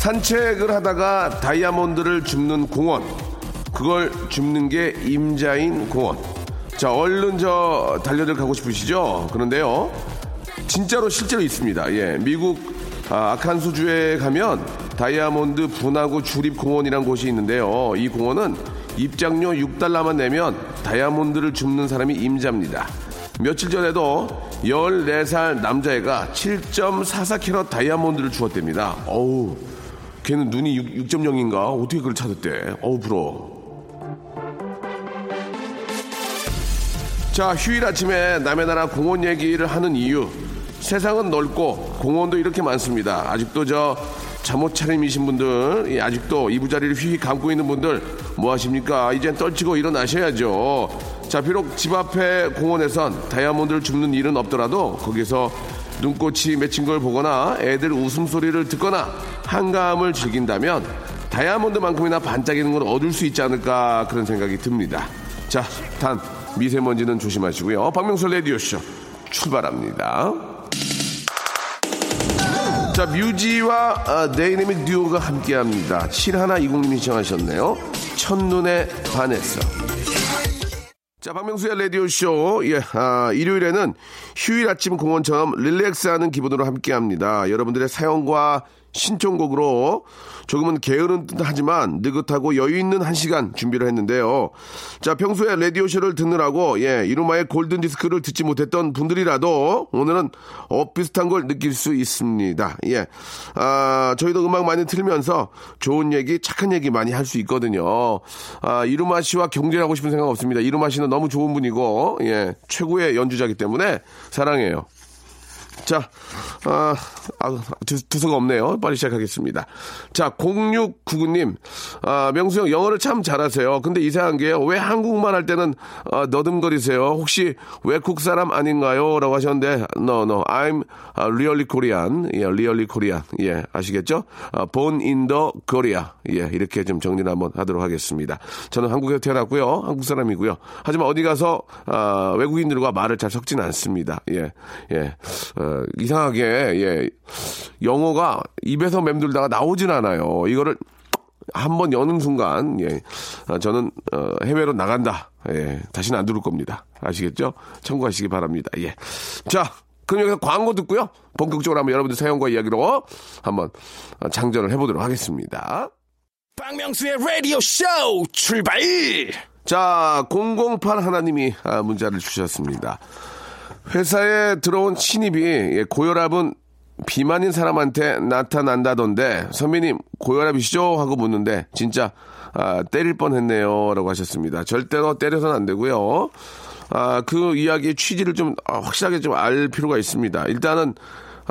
산책을 하다가 다이아몬드를 줍는 공원. 그걸 줍는 게 임자인 공원. 자, 얼른 저 달려들 가고 싶으시죠? 그런데요. 진짜로 실제로 있습니다. 예, 미국 아, 아칸소주에 가면 다이아몬드 분화구 주립 공원이란 곳이 있는데요. 이 공원은 입장료 6달러만 내면 다이아몬드를 줍는 사람이 임자입니다. 며칠 전에도 14살 남자애가 7.44캐럿 다이아몬드를 주었답니다. 어우, 걔는 눈이 6, 6.0인가? 어떻게 그걸 찾았대? 어우, 부러워. 자, 휴일 아침에 남의 나라 공원 얘기를 하는 이유. 세상은 넓고 공원도 이렇게 많습니다. 아직도 저 잠옷 차림이신 분들, 예, 아직도 이부자리를 휘휘 감고 있는 분들 뭐 하십니까? 이젠 떨치고 일어나셔야죠. 자, 비록 집 앞에 공원에선 다이아몬드를 줍는 일은 없더라도 거기서 눈꽃이 맺힌 걸 보거나 애들 웃음소리를 듣거나 한가함을 즐긴다면 다이아몬드만큼이나 반짝이는 걸 얻을 수 있지 않을까 그런 생각이 듭니다. 자, 단 미세먼지는 조심하시고요. 박명수 레디오쇼 출발합니다. 자, 뮤지와 아, 네이네미 듀오가 함께합니다. 7120님이 시청하셨네요. 첫눈에 반했어. 자, 박명수의 라디오쇼. 예, 아, 일요일에는 휴일 아침 공원처럼 릴렉스하는 기분으로 함께 합니다. 여러분들의 사연과 신청곡으로 조금은 게으른 듯 하지만 느긋하고 여유 있는 한 시간 준비를 했는데요. 자, 평소에 라디오쇼를 듣느라고, 예, 이루마의 골든 디스크를 듣지 못했던 분들이라도 오늘은 엇비슷한 걸 느낄 수 있습니다. 예. 아, 저희도 음악 많이 틀면서 좋은 얘기, 착한 얘기 많이 할 수 있거든요. 아, 이루마 씨와 경쟁하고 싶은 생각 없습니다. 이루마 씨는 너무 좋은 분이고, 예, 최고의 연주자이기 때문에 사랑해요. 자, 아, 아, 두, 두서가 없네요. 빨리 시작하겠습니다. 자, 0699님, 아, 명수 형 영어를 참 잘하세요. 근데 이상한 게요. 왜 한국말 할 때는 아, 너듬거리세요? 혹시 외국 사람 아닌가요? 라고 하셨는데, no, no, I'm really Korean. 예, really Korean. 예, 아시겠죠? 아, born in the Korea. 예, 이렇게 좀 정리를 한번 하도록 하겠습니다. 저는 한국에 태어났고요. 한국 사람이고요. 하지만 어디 가서 아, 외국인들과 말을 잘 섞지는 않습니다. 예, 예. 어, 이상하게 예 영어가 입에서 맴돌다가 나오진 않아요. 이거를 한번 여는 순간 예 아, 저는 어, 해외로 나간다. 예 다시는 안 들을 겁니다. 아시겠죠? 참고하시기 바랍니다. 예. 자. 그럼 여기서 광고 듣고요. 본격적으로 한번 여러분들 사연과 이야기로 한번 장전을 해보도록 하겠습니다. 박명수의 라디오 쇼 출발! 자, 008 하나님이 아, 문자를 주셨습니다. 회사에 들어온 신입이 예, 고혈압은 비만인 사람한테 나타난다던데 선배님 고혈압이시죠? 하고 묻는데 진짜 아, 때릴 뻔했네요. 라고 하셨습니다. 절대로 때려서는 안 되고요. 아, 그 이야기의 취지를 좀 아, 확실하게 좀 알 필요가 있습니다. 일단은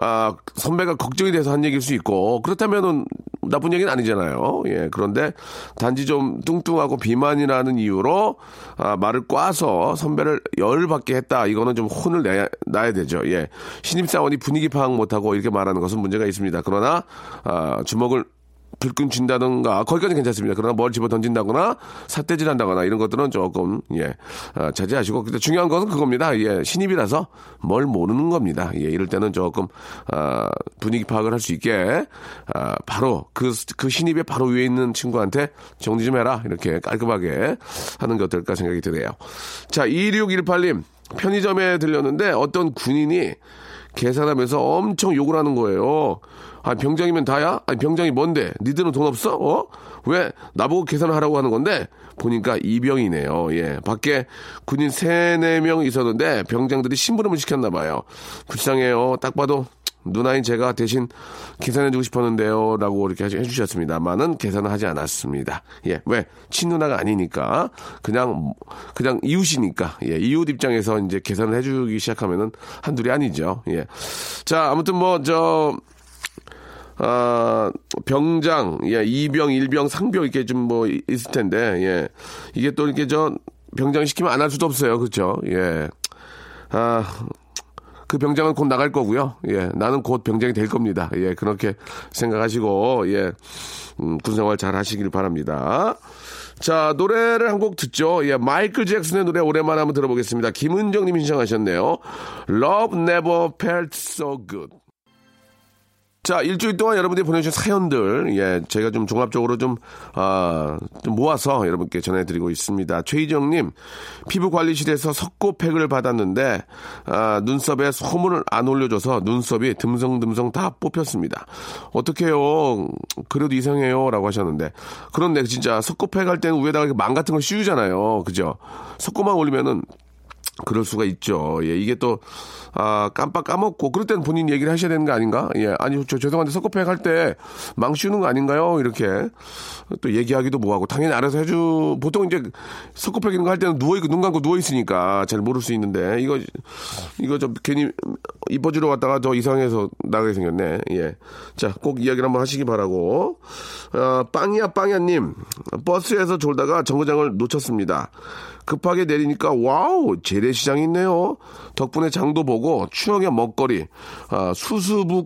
아, 선배가 걱정이 돼서 한 얘기일 수 있고, 그렇다면은 나쁜 얘기는 아니잖아요. 예, 그런데 단지 좀 뚱뚱하고 비만이라는 이유로, 아, 말을 꽈서 선배를 열받게 했다. 이거는 좀 혼을 내야, 나야 되죠. 예. 신입사원이 분위기 파악 못하고 이렇게 말하는 것은 문제가 있습니다. 그러나, 아, 주먹을 불끈 쥔다든가 거기까지 괜찮습니다. 그러나 뭘 집어 던진다거나 삿대질 한다거나 이런 것들은 조금 예 아, 자제하시고 근데 중요한 것은 그겁니다. 예 신입이라서 뭘 모르는 겁니다. 예 이럴 때는 조금 아, 분위기 파악을 할 수 있게 아, 바로 그 그 신입의 바로 위에 있는 친구한테 정리 좀 해라 이렇게 깔끔하게 하는 게 어떨까 생각이 드네요. 자 2618님 편의점에 들렸는데 어떤 군인이 계산하면서 엄청 욕을 하는 거예요. 아, 병장이면 다야? 아니, 병장이 뭔데? 니들은 돈 없어? 어? 왜 나보고 계산을 하라고 하는 건데? 보니까 이병이네요. 예. 밖에 군인 세네 명 있었는데 병장들이 심부름을 시켰나 봐요. 불쌍해요. 딱 봐도 누나인 제가 대신 계산해주고 싶었는데요. 라고 이렇게 해주셨습니다만은 계산을 하지 않았습니다. 예. 왜? 친누나가 아니니까. 그냥, 그냥 이웃이니까. 예. 이웃 입장에서 이제 계산을 해주기 시작하면은 한둘이 아니죠. 예. 자, 아무튼 뭐, 저, 아, 병장, 예, 이병, 일병, 상병 이렇게 좀 뭐 있을 텐데, 예. 이게 또 이렇게 저 병장 시키면 안 할 수도 없어요. 그렇죠? 예. 아, 그 병장은 곧 나갈 거고요. 예, 나는 곧 병장이 될 겁니다. 예, 그렇게 생각하시고 예, 음, 군생활 잘 하시길 바랍니다. 자, 노래를 한 곡 듣죠. 예, 마이클 잭슨의 노래 오랜만에 한번 들어보겠습니다. 김은정 님이 신청하셨네요. Love never felt so good. 자, 일주일 동안 여러분들이 보내주신 사연들, 예, 제가 좀 종합적으로 좀, 아, 좀 모아서 여러분께 전해드리고 있습니다. 최희정님, 피부관리실에서 석고팩을 받았는데, 아, 눈썹에 소문을 안 올려줘서 눈썹이 듬성듬성 다 뽑혔습니다. 어떡해요. 그래도 이상해요. 라고 하셨는데. 그런데 진짜 석고팩 할 때는 위에다가 망 같은 걸 씌우잖아요. 그죠? 석고만 올리면은 그럴 수가 있죠. 예, 이게 또, 아, 깜빡 까먹고, 그럴 때는 본인 얘기를 하셔야 되는 거 아닌가? 예, 아니, 저 죄송한데 석고팩 할 때망 씌우는 거 아닌가요? 이렇게 또 얘기하기도 뭐하고, 당연히 알아서 해주, 보통 이제 석고팩 이런 거 할 때는 누워있고, 눈 감고 누워있으니까 잘 모를 수 있는데, 이거, 이거 좀 괜히 이뻐지러 왔다가 더 이상해서 나가게 생겼네. 예. 자, 꼭 이야기를 한번 하시기 바라고. 어, 빵이야, 빵야님. 버스에서 졸다가 정거장을 놓쳤습니다. 급하게 내리니까 wow 재래시장이 있네요. 덕분에 장도 보고 추억의 먹거리 아, 수수부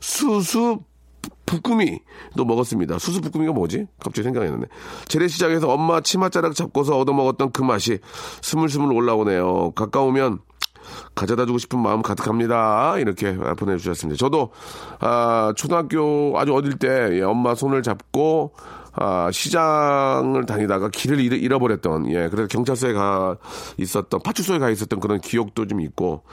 수수 부꾸미도 먹었습니다. 수수 부꾸미가 뭐지? 갑자기 생각이 나네. 재래시장에서 엄마 치맛자락 잡고서 얻어먹었던 그 맛이 스물스물 올라오네요. 가까우면 가져다 주고 싶은 마음 가득합니다. 이렇게 보내주셨습니다. 저도 아, 초등학교 아주 어릴 때 예, 엄마 손을 잡고 아, 시장을 다니다가 길을 잃, 잃어버렸던, 예, 그래서 경찰서에 가 있었던, 파출소에 가 있었던 그런 기억도 좀 있고,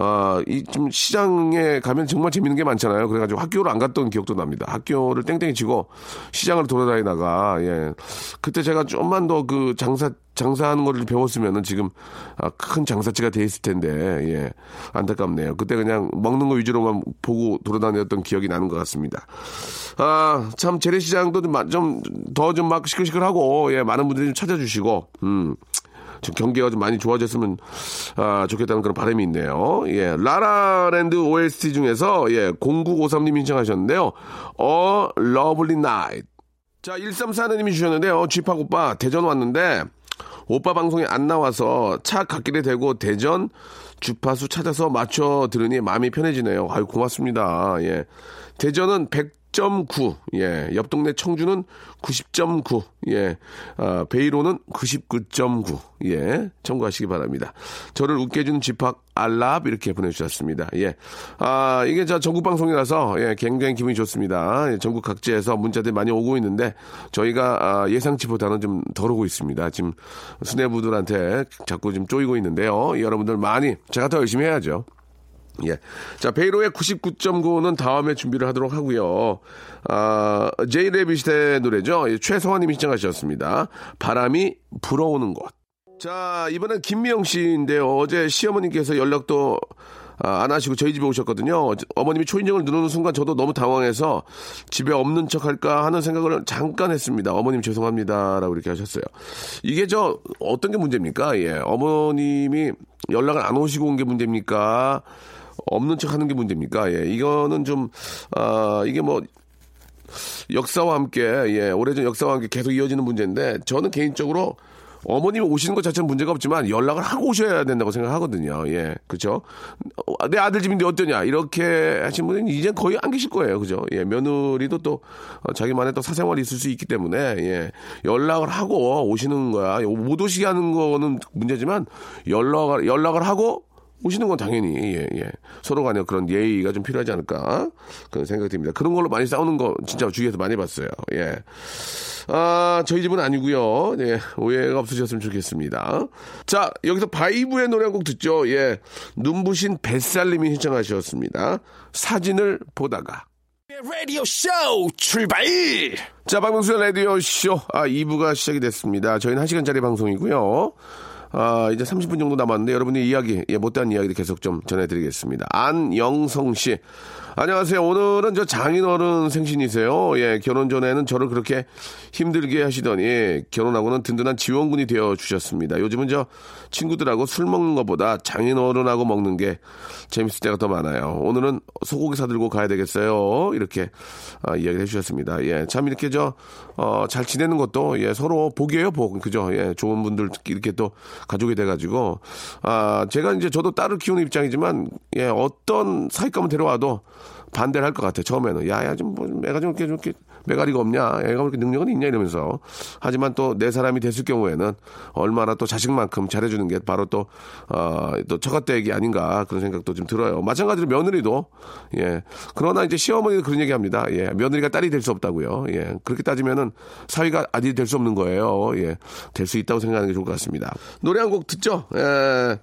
아, 이 좀 시장에 가면 정말 재밌는 게 많잖아요. 그래가지고 학교를 안 갔던 기억도 납니다. 학교를 땡땡이 치고 시장을 돌아다니다가, 예. 그때 제가 좀만 더 그 장사, 장사하는 거를 배웠으면은 지금 아, 큰 장사치가 돼 있을 텐데, 예. 안타깝네요. 그때 그냥 먹는 거 위주로만 보고 돌아다녔던 기억이 나는 것 같습니다. 아, 참 재래시장도 좀더좀 막 시끌시끌하고, 예. 많은 분들이 좀 찾아주시고, 음. 좀 경기가 좀 많이 좋아졌으면 아, 좋겠다는 그런 바람이 있네요. 예, La La Land OST 중에서 예, 0953님 신청하셨는데요. 어, Lovely Night. 자, 134님이 주셨는데요. 쥐팍 오빠 대전 왔는데 오빠 방송에 안 나와서 차 갓길에 대고 대전 주파수 찾아서 맞춰 들으니 마음이 편해지네요. 아유 고맙습니다. 예. 대전은 100.9, 예. 옆 동네 청주는 90.9, 예. 아, 베이로는 99.9, 예. 참고하시기 바랍니다. 저를 웃게 해주는 집합 알랍 이렇게 보내주셨습니다. 예. 아, 이게 저 전국 방송이라서, 예, 굉장히 기분이 좋습니다. 예, 전국 각지에서 문자들이 많이 오고 있는데, 저희가 아, 예상치보다는 좀 덜 오고 있습니다. 지금 수뇌부들한테 자꾸 좀 쪼이고 있는데요. 여러분들 많이, 제가 더 열심히 해야죠. 예. 자, 베이로의 99.9는 다음에 준비를 하도록 하고요. 아, 제이 레빗의 노래죠. 예, 최성환 님이 신청하셨습니다. 바람이 불어오는 곳. 자, 이번엔 김미영 씨인데요. 어제 시어머님께서 연락도 아, 안 하시고 저희 집에 오셨거든요. 어머님이 초인종을 누르는 순간 저도 너무 당황해서 집에 없는 척 할까 하는 생각을 잠깐 했습니다. 어머님 죄송합니다. 라고 이렇게 하셨어요. 이게 저 어떤 게 문제입니까? 예. 어머님이 연락을 안 오시고 온 게 문제입니까? 없는 척 하는 게 문제입니까? 예. 이거는 좀, 아, 이게 뭐, 역사와 함께, 예, 오래전 역사와 함께 계속 이어지는 문제인데, 저는 개인적으로 어머님이 오시는 것 자체는 문제가 없지만 연락을 하고 오셔야 된다고 생각하거든요. 예, 그죠? 내 아들 집인데 어떠냐? 이렇게 하신 분은 이제 거의 안 계실 거예요. 그죠? 예, 며느리도 또 자기만의 또 사생활이 있을 수 있기 때문에, 예, 연락을 하고 오시는 거야. 못 오시게 하는 거는 문제지만 연락을, 연락을 하고 오시는 건 당연히 예, 예. 서로 간에 그런 예의가 좀 필요하지 않을까 그런 생각이 듭니다. 그런 걸로 많이 싸우는 거 진짜 주위에서 많이 봤어요. 예. 아, 저희 집은 아니고요. 예, 오해가 없으셨으면 좋겠습니다. 자, 여기서 바이브의 노래 한 곡 듣죠. 예. 눈부신 뱃살님이 신청하셨습니다. 사진을 보다가. 라디오 쇼 출발! 자, 박명수의 라디오 쇼. 아, 2부가 시작이 됐습니다. 저희는 1시간짜리 방송이고요. 아, 이제 30분 정도 남았는데 여러분의 이야기, 예, 못다한 이야기를 계속 좀 전해드리겠습니다. 안영성 씨. 안녕하세요. 오늘은 저 장인어른 생신이세요. 예, 결혼 전에는 저를 그렇게 힘들게 하시더니 결혼하고는 든든한 지원군이 되어 주셨습니다. 요즘은 저 친구들하고 술 먹는 것보다 장인어른하고 먹는 게 재밌을 때가 더 많아요. 오늘은 소고기 사들고 가야 되겠어요. 이렇게 아, 이야기를 해주셨습니다. 예, 참 이렇게 저, 어, 잘 지내는 것도 예, 서로 복이에요, 복. 그죠? 예, 좋은 분들 이렇게 또 가족이 돼가지고 아, 제가 이제 저도 딸을 키우는 입장이지만 예, 어떤 사익감을 데려와도 반대를 할 것 같아요. 처음에는. 야, 야, 좀, 뭐, 애가 좀 이렇게, 좀 이렇게, 메가리가 없냐? 애가 그렇게 능력은 있냐? 이러면서. 하지만 또 내 사람이 됐을 경우에는 얼마나 또 자식만큼 잘해주는 게 바로 또, 어, 또 처갓댁이 아닌가 그런 생각도 좀 들어요. 마찬가지로 며느리도, 예. 그러나 이제 시어머니도 그런 얘기 합니다. 예. 며느리가 딸이 될 수 없다고요. 예. 그렇게 따지면은 사위가 아들이 될 수 없는 거예요. 예. 될 수 있다고 생각하는 게 좋을 것 같습니다. 노래 한 곡 듣죠? 예.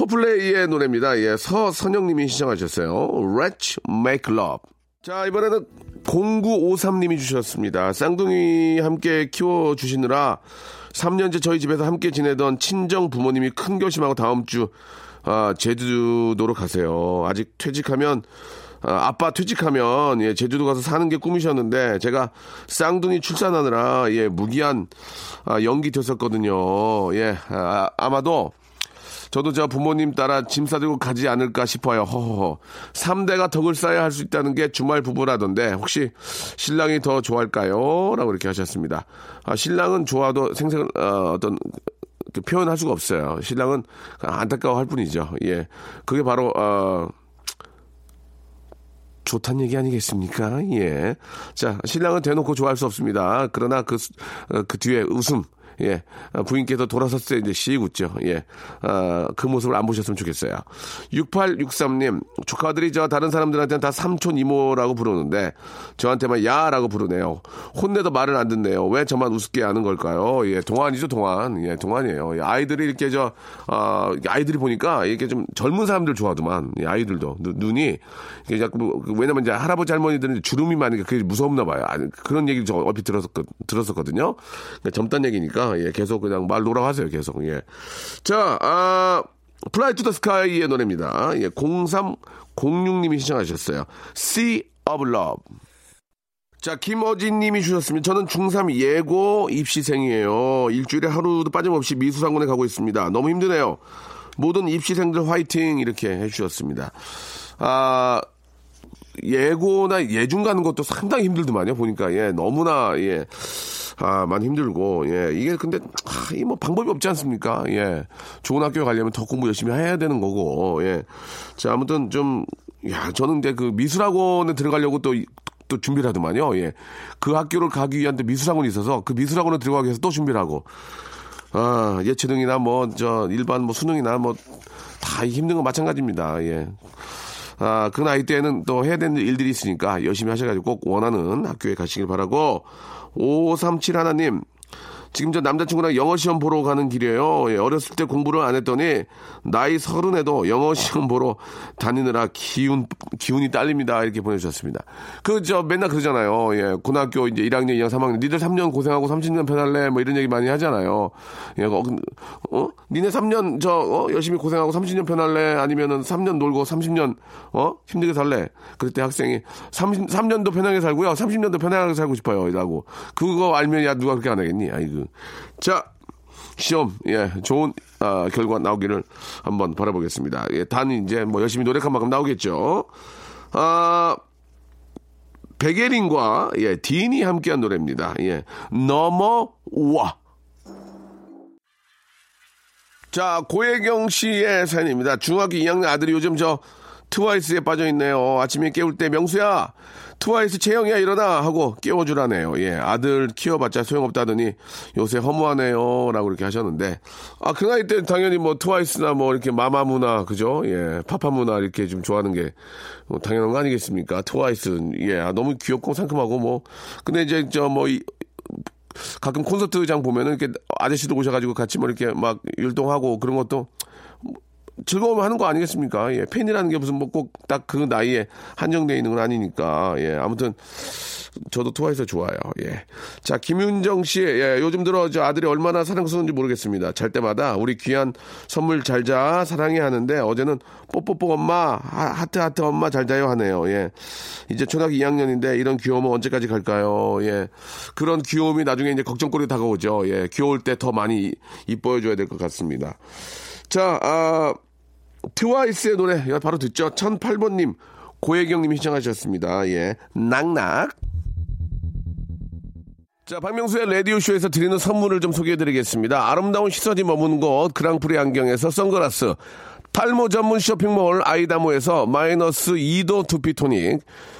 포플레이의 노래입니다. 예, 서선영님이 시청하셨어요. Let's Make Love. 자, 이번에는 0953님이 주셨습니다. 쌍둥이 함께 키워주시느라 3년째 저희 집에서 함께 지내던 친정 부모님이 큰 결심하고 다음 주, 아, 제주도로 가세요. 아직 퇴직하면, 아, 아빠 퇴직하면, 예, 제주도 가서 사는 게 꿈이셨는데, 제가 쌍둥이 출산하느라, 예, 무기한, 아, 연기 됐었거든요. 예, 아, 아마도, 저도 저 부모님 따라 짐 싸들고 가지 않을까 싶어요. 허허허. 3대가 덕을 쌓아야 할 수 있다는 게 주말 부부라던데 혹시 신랑이 더 좋아할까요? 라고 이렇게 하셨습니다. 아, 신랑은 좋아도 생생, 어, 어떤 그 표현할 수가 없어요. 신랑은 안타까워 할 뿐이죠. 예. 그게 바로, 어, 좋단 얘기 아니겠습니까? 예. 자, 신랑은 대놓고 좋아할 수 없습니다. 그러나 그, 어, 그 뒤에 웃음, 예. 아, 부인께서 돌아섰을 때 이제 씩 웃죠. 예. 아, 그 모습을 안 보셨으면 좋겠어요. 6863님, 조카들이 저 다른 사람들한테는 다 삼촌 이모라고 부르는데 저한테만 야라고 부르네요. 혼내도 말을 안 듣네요. 왜 저만 우습게 하는 걸까요? 예. 동안이죠, 동안. 예, 동안이에요. 예, 아이들이 이렇게 저, 아, 아이들이 보니까 이렇게 좀 젊은 사람들 좋아하더만. 예, 아이들도. 눈, 눈이. 이게 자꾸, 그 왜냐면 이제 할아버지 할머니들은 주름이 많으니까 그게 무섭나 봐요. 아니, 그런 얘기 저 얼핏 들었었, 들었었거든요. 그러니까 젊단 얘기니까, 예, 계속 그냥 말 놓으라고 하세요, 계속. 예. 자, 아, Fly to the Sky의 노래입니다. 예, 0306님이 신청하셨어요. Sea of Love. 자, 김어진 님이 주셨습니다. 저는 중3 예고 입시생이에요. 일주일에 하루도 빠짐없이 미술학원에 가고 있습니다. 너무 힘드네요. 모든 입시생들 화이팅! 이렇게 해주셨습니다. 아, 예고나 예중 가는 것도 상당히 힘들더만요. 보니까, 예, 너무나, 예. 아, 많이 힘들고, 예. 이게 근데, 아, 이뭐 방법이 없지 않습니까? 예. 좋은 학교에 가려면 더 공부 열심히 해야 되는 거고, 예. 자, 아무튼 좀, 야, 저는 이제 그 미술학원에 들어가려고 또, 또 준비를 하더만요. 예. 그 학교를 가기 위한 또 미술학원이 있어서 그 미술학원에 들어가기 위해서 또 준비를 하고, 아, 예체능이나 뭐, 저, 일반 뭐 수능이나 뭐, 다 힘든 건 마찬가지입니다. 예. 아, 그 나이 때에는 또 해야 되는 일들이 있으니까 열심히 하셔가지고 꼭 원하는 학교에 가시길 바라고, 5371 하나님, 지금 저 남자친구랑 영어 시험 보러 가는 길이에요. 예, 어렸을 때 공부를 안 했더니 나이 서른에도 영어 시험 보러 다니느라 기운 기운이 딸립니다. 이렇게 보내주셨습니다. 그 저 맨날 그러잖아요. 예, 고등학교 이제 1학년, 2학년, 3학년 니들 3년 고생하고 30년 편할래 뭐 이런 얘기 많이 하잖아요. 예, 어, 어? 니네 3년 저 어? 열심히 고생하고 30년 편할래 아니면은 3년 놀고 30년 어 힘들게 살래. 그때 학생이 30, 3년도 편하게 살고요, 30년도 편하게 살고 싶어요.라고 그거 알면 야 누가 그렇게 안 하겠니? 아이고. 자, 시험, 예, 좋은, 아, 결과 나오기를 한번 바라보겠습니다. 예, 단, 이제, 뭐, 열심히 노력한 만큼 나오겠죠. 아, 백예린과, 예, 딘이 함께한 노래입니다. 예, 넘어와. 자, 고혜경 씨의 사연입니다. 중학교 2학년 아들이 요즘 저, 트와이스에 빠져 있네요. 아침에 깨울 때 명수야 트와이스 채영이야 일어나 하고 깨워주라네요. 예, 아들 키워봤자 소용없다더니 요새 허무하네요라고 이렇게 하셨는데 아 그 나이 때 당연히 뭐 트와이스나 뭐 이렇게 마마무나 그죠? 예, 파파무나 이렇게 좀 좋아하는 게 뭐 당연한 거 아니겠습니까? 트와이스 예, 아, 너무 귀엽고 상큼하고 뭐 근데 이제 저뭐 가끔 콘서트장 보면은 이렇게 아저씨들 오셔가지고 같이 뭐 이렇게 막 율동하고 그런 것도 즐거움 하는 거 아니겠습니까? 예, 팬이라는 게 무슨 뭐 꼭 딱 그 나이에 한정되어 있는 건 아니니까. 예, 아무튼 저도 트와이스 좋아요. 예. 자, 김윤정 씨, 예, 요즘 들어 저 아들이 얼마나 사랑스러운지 모르겠습니다. 잘 때마다 우리 귀한 선물 잘 자, 사랑해 하는데 어제는 뽀뽀뽀 엄마, 하- 하트 하트 엄마 잘 자요 하네요. 예. 이제 초등학교 2학년인데 이런 귀여움은 언제까지 갈까요? 예. 그런 귀여움이 나중에 이제 걱정거리 다가오죠. 예. 귀여울 때 더 많이 이뻐해 줘야 될 것 같습니다. 자, 아, 트와이스의 노래 야, 바로 듣죠. 1008번님 고혜경님이 시청하셨습니다. 예, 낙낙. 자, 박명수의 라디오쇼에서 드리는 선물을 좀 소개해드리겠습니다. 아름다운 시선이 머무는 곳 그랑프리 안경에서 선글라스 탈모 전문 쇼핑몰 아이다모에서 마이너스 2도 두피토닉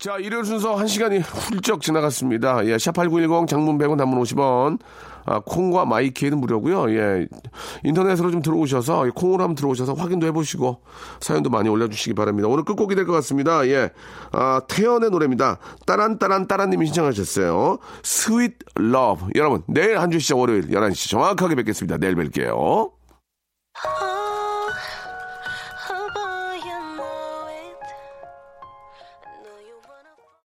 자, 일요일 순서 1시간이 훌쩍 지나갔습니다. 예, 샵8910 장문 100원 단문 50원. 아, 콩과 마이케이는 무료고요. 예. 인터넷으로 좀 들어오셔서 예, 콩으로 한번 들어오셔서 확인도 해 보시고 사연도 많이 올려 주시기 바랍니다. 오늘 끝곡이 될 것 같습니다. 예. 아, 태연의 노래입니다. 따란 따란 따란 님이 신청하셨어요. Sweet Love. 여러분, 내일 한 주 시작 월요일 11시 정확하게 뵙겠습니다. 내일 뵐게요. 아